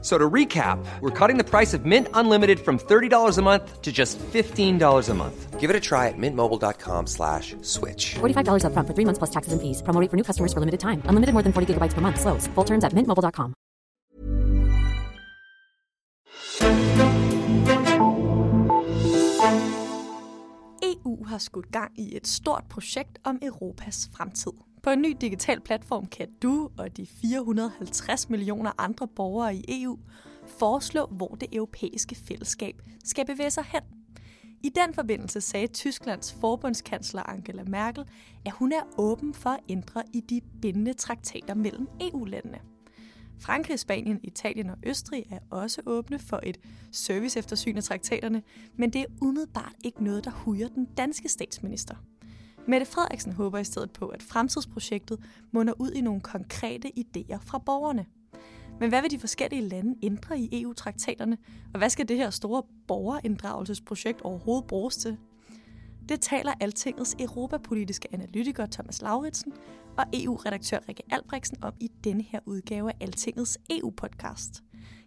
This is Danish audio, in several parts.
So to recap, we're cutting the price of Mint Unlimited from $30 a month to just $15 a month. Give it a try at mintmobile.com slash switch. $45 upfront for three months plus taxes and fees. Promo rate for new customers for limited time. Unlimited more than 40 gigabytes per month. Slows. Full terms at mintmobile.com. EU har skudt gang i et stort projekt om Europas fremtid. På en ny digital platform kan du og de 450 millioner andre borgere i EU foreslå, hvor det europæiske fællesskab skal bevæge sig hen. I den forbindelse sagde Tysklands forbundskansler Angela Merkel, at hun er åben for at ændre i de bindende traktater mellem EU-landene. Frankrig, Spanien, Italien og Østrig er også åbne for et service eftersyn af traktaterne, men det er umiddelbart ikke noget, der hujer den danske statsminister. Mette Frederiksen håber i stedet på, at fremtidsprojektet munder ud i nogle konkrete idéer fra borgerne. Men hvad vil de forskellige lande ændre i EU-traktaterne, og hvad skal det her store borgerinddragelsesprojekt overhovedet bruges til? Det taler Altingets europapolitiske analytiker Thomas Lauritsen og EU-redaktør Rikke Albrechtsen om i denne her udgave af Altingets EU-podcast.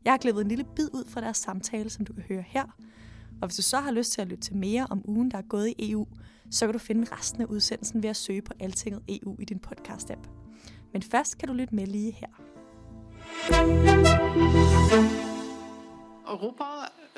Jeg har klippet en lille bid ud fra deres samtale, som du kan høre her. Og hvis du så har lyst til at lytte til mere om ugen, der er gået i EU, så kan du finde resten af udsendelsen ved at søge på Altinget EU i din podcast-app. Men først kan du lytte med lige her. Europa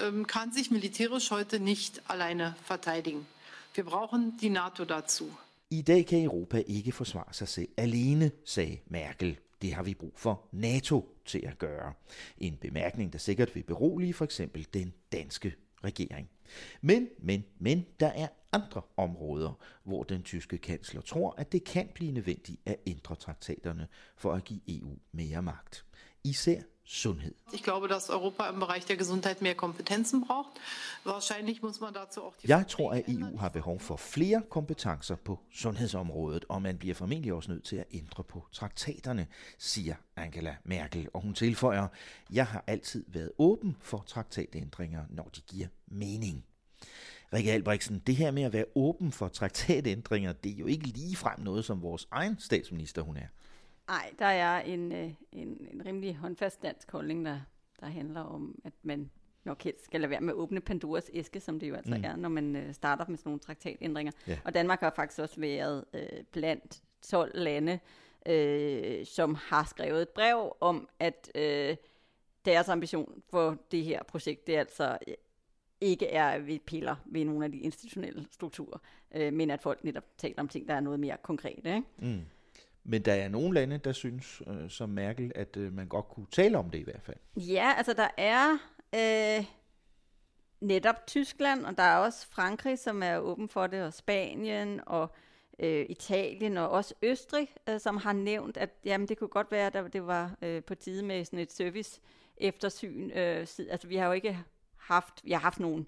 ähm, kann sich militärisch heute nicht alleine verteidigen. Wir brauchen die NATO dazu. I dag kan Europa ikke forsvare sig selv alene, sagde Merkel. Det har vi brug for NATO til at gøre. En bemærkning, der sikkert vil berolige for eksempel den danske regering. Men, men, men, der er andre områder, hvor den tyske kansler tror, at det kan blive nødvendigt at ændre traktaterne for at give EU mere magt. Især sundhed. Ich glaube, dass Europa im Bereich der Gesundheit mehr Kompetenzen braucht. Wahrscheinlich muss man dazu auch die Jeg tror, at EU har behov for flere kompetencer på sundhedsområdet, og man bliver formentlig også nødt til at ændre på traktaterne, siger Angela Merkel. Og hun tilføjer, jeg har altid været åben for traktatændringer, når de giver mening. Rikke Albrechtsen, det her med at være åben for traktatændringer, det er jo ikke ligefrem noget, som vores egen statsminister hun er. Nej, der er en, øh, en, en rimelig håndfast dansk holdning, der, der handler om, at man nok helst skal lade være med at åbne Pandoras æske, som det jo altså mm. er, når man øh, starter med sådan nogle traktatændringer. Ja. Og Danmark har faktisk også været øh, blandt 12 lande, øh, som har skrevet et brev om, at øh, deres ambition for det her projekt, det er altså øh, ikke er, at vi piller ved nogle af de institutionelle strukturer, øh, men at folk netop taler om ting, der er noget mere konkrete. Ikke? Mm. Men der er nogle lande, der synes, øh, som Merkel, at øh, man godt kunne tale om det i hvert fald. Ja, altså der er øh, netop Tyskland, og der er også Frankrig, som er åben for det, og Spanien, og øh, Italien, og også Østrig, øh, som har nævnt, at jamen, det kunne godt være, at det var øh, på tide med sådan et service eftersyn. Øh, altså vi har jo ikke haft, vi har haft nogen,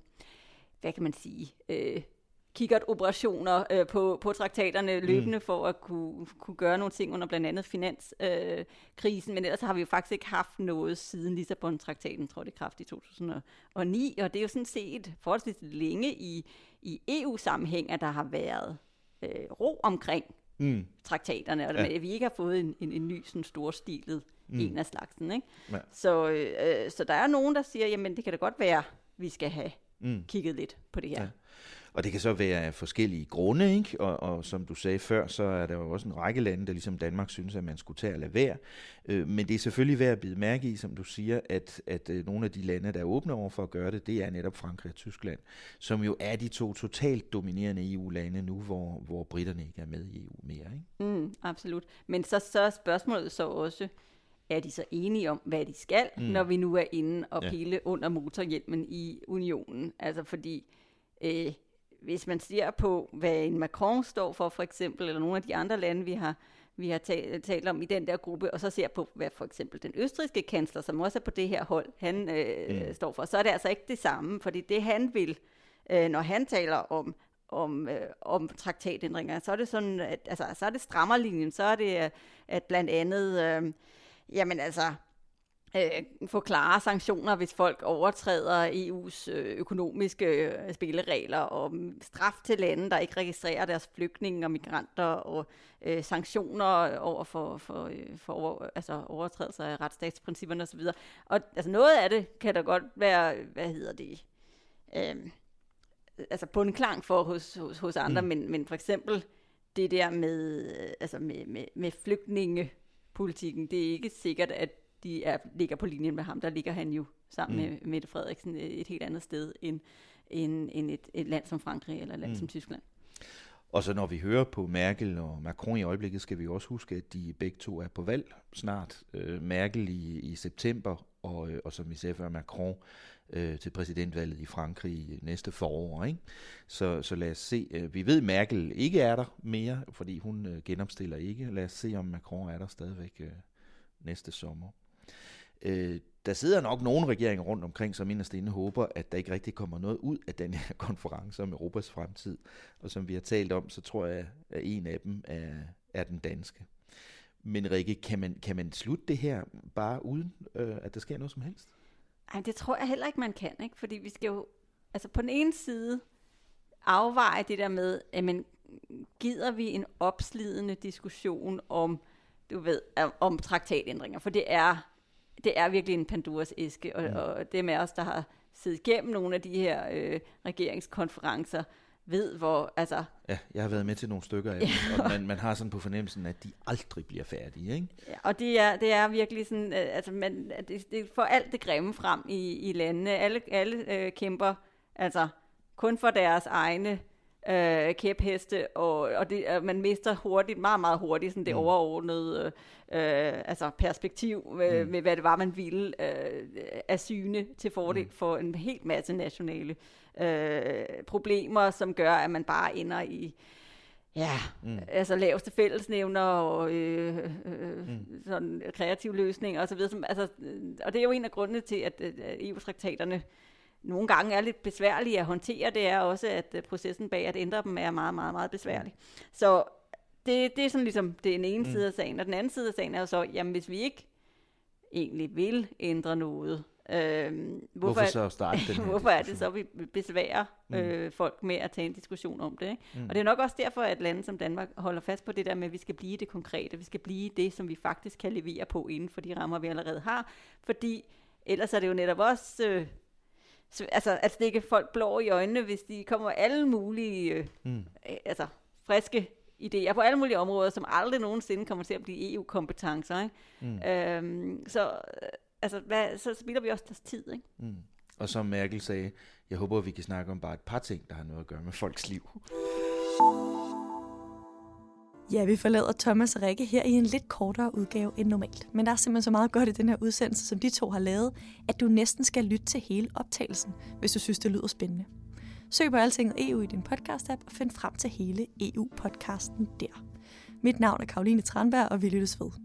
hvad kan man sige, øh, kikkertoperationer øh, på, på traktaterne løbende mm. for at kunne, kunne gøre nogle ting under blandt andet finanskrisen, øh, krisen. men ellers har vi jo faktisk ikke haft noget siden Lissabon-traktaten trådte i kraft i 2009, og det er jo sådan set forholdsvis længe i, i EU-sammenhæng, at der har været øh, ro omkring Mm. traktaterne, og Ja. at vi ikke har fået en, en, en ny sådan storstilet Mm. mm. en af slagsen. Ikke? Ja. Så, øh, så der er nogen, der siger, jamen det kan da godt være, vi skal have Mm. kigget lidt på det her. Ja. Og det kan så være af forskellige grunde, ikke? Og, og som du sagde før, så er der jo også en række lande, der ligesom Danmark synes, at man skulle tage at lade være. Øh, men det er selvfølgelig værd at bide mærke i, som du siger, at, at øh, nogle af de lande, der er åbne over for at gøre det, det er netop Frankrig og Tyskland, som jo er de to totalt dominerende EU-lande nu, hvor, hvor britterne ikke er med i EU mere. Ikke? Mm, absolut. Men så, så er spørgsmålet så også, er de så enige om, hvad de skal, Mm. når vi nu er inde og Ja. pille under motorhjelmen i unionen? Altså fordi, øh, hvis man ser på, hvad en Macron står for for eksempel, eller nogle af de andre lande, vi har, vi har talt, talt om i den der gruppe, og så ser på, hvad for eksempel den østrigske kansler, som også er på det her hold, han øh, Mm. mm. står for, så er det altså ikke det samme, fordi det han vil, øh, når han taler om om, øh, om traktatændringer, så er det sådan, at, altså, så er det strammerlinjen, så er det, øh, at blandt andet, øh, jamen altså, øh, få klare sanktioner, hvis folk overtræder EU's øh, økonomiske øh, spilleregler, og straf til lande, der ikke registrerer deres flygtninge og migranter, og øh, sanktioner over for, for, øh, for over, altså overtrædelser af retsstatsprincipperne osv. Og altså noget af det kan da godt være, hvad hedder det, øh, altså bundklang for hos, hos, hos andre, mm. men, men for eksempel det der med, altså med, med, med flygtningepolitikken, det er ikke sikkert, at de er, ligger på linjen med ham. Der ligger han jo sammen mm. med Mette Frederiksen et helt andet sted end, end, end et, et land som Frankrig eller et land mm. som Tyskland. Og så når vi hører på Merkel og Macron i øjeblikket, skal vi også huske, at de begge to er på valg snart. Øh, Merkel i, i september, og, øh, og som vi sagde før, Macron øh, til præsidentvalget i Frankrig næste forår. Ikke? Så, så lad os se. Øh, vi ved, at Merkel ikke er der mere, fordi hun øh, genopstiller ikke. Lad os se, om Macron er der stadigvæk øh, næste sommer. Øh, der sidder nok nogle regeringer rundt omkring, som inderst inde håber, at der ikke rigtig kommer noget ud af den her konference om Europas fremtid. Og som vi har talt om, så tror jeg, at en af dem er, er den danske. Men Rikke, kan man, kan man slutte det her bare uden, øh, at der sker noget som helst? Ej, det tror jeg heller ikke, man kan, ikke? Fordi vi skal jo, altså på den ene side, afveje det der med, at man gider vi en opslidende diskussion om, du ved, om traktatændringer, for det er det er virkelig en Pandoras æske, og, mm. og dem af os, der har siddet igennem nogle af de her øh, regeringskonferencer, ved hvor, altså... Ja, jeg har været med til nogle stykker af dem, og man, man har sådan på fornemmelsen, at de aldrig bliver færdige, ikke? Ja, og det er, det er virkelig sådan, øh, altså man, det, det får alt det grimme frem i, i landene. Alle, alle øh, kæmper, altså kun for deres egne øh, kæpheste, og, og det, øh, man mister hurtigt, meget, meget hurtigt, sådan det mm. overordnede øh, altså perspektiv øh, mm. med, hvad det var, man ville øh, af syne til fordel mm. for en helt masse nationale øh, problemer, som gør, at man bare ender i Ja, mm. altså laveste fællesnævner og øh, øh, mm. sådan kreative løsninger osv. Altså, og det er jo en af grundene til, at, at EU-traktaterne nogle gange er lidt besværlige at håndtere, det er også, at øh, processen bag at ændre dem er meget, meget, meget besværlig. Så det, det er sådan ligesom det ene mm. side af sagen. Og den anden side af sagen er jo så, jamen hvis vi ikke egentlig vil ændre noget, øh, hvorfor, hvorfor så starte den Hvorfor er det så, vi besværer mm. øh, folk med at tage en diskussion om det? Ikke? Mm. Og det er nok også derfor, at lande som Danmark holder fast på det der med, at vi skal blive det konkrete, vi skal blive det, som vi faktisk kan levere på inden for de rammer, vi allerede har. Fordi ellers er det jo netop også... Øh, altså at stikke folk blå i øjnene, hvis de kommer alle mulige øh, mm. øh, altså, friske idéer på alle mulige områder, som aldrig nogensinde kommer til at blive EU-kompetencer. Ikke? Mm. Øhm, så, øh, altså, hvad, så spilder vi også deres tid. Ikke? Mm. Og som Merkel sagde, jeg håber, at vi kan snakke om bare et par ting, der har noget at gøre med folks liv. Ja, vi forlader Thomas og Rikke her i en lidt kortere udgave end normalt. Men der er simpelthen så meget godt i den her udsendelse, som de to har lavet, at du næsten skal lytte til hele optagelsen, hvis du synes, det lyder spændende. Søg på Altinget EU i din podcast-app og find frem til hele EU-podcasten der. Mit navn er Karoline Tranberg, og vi lyttes ved.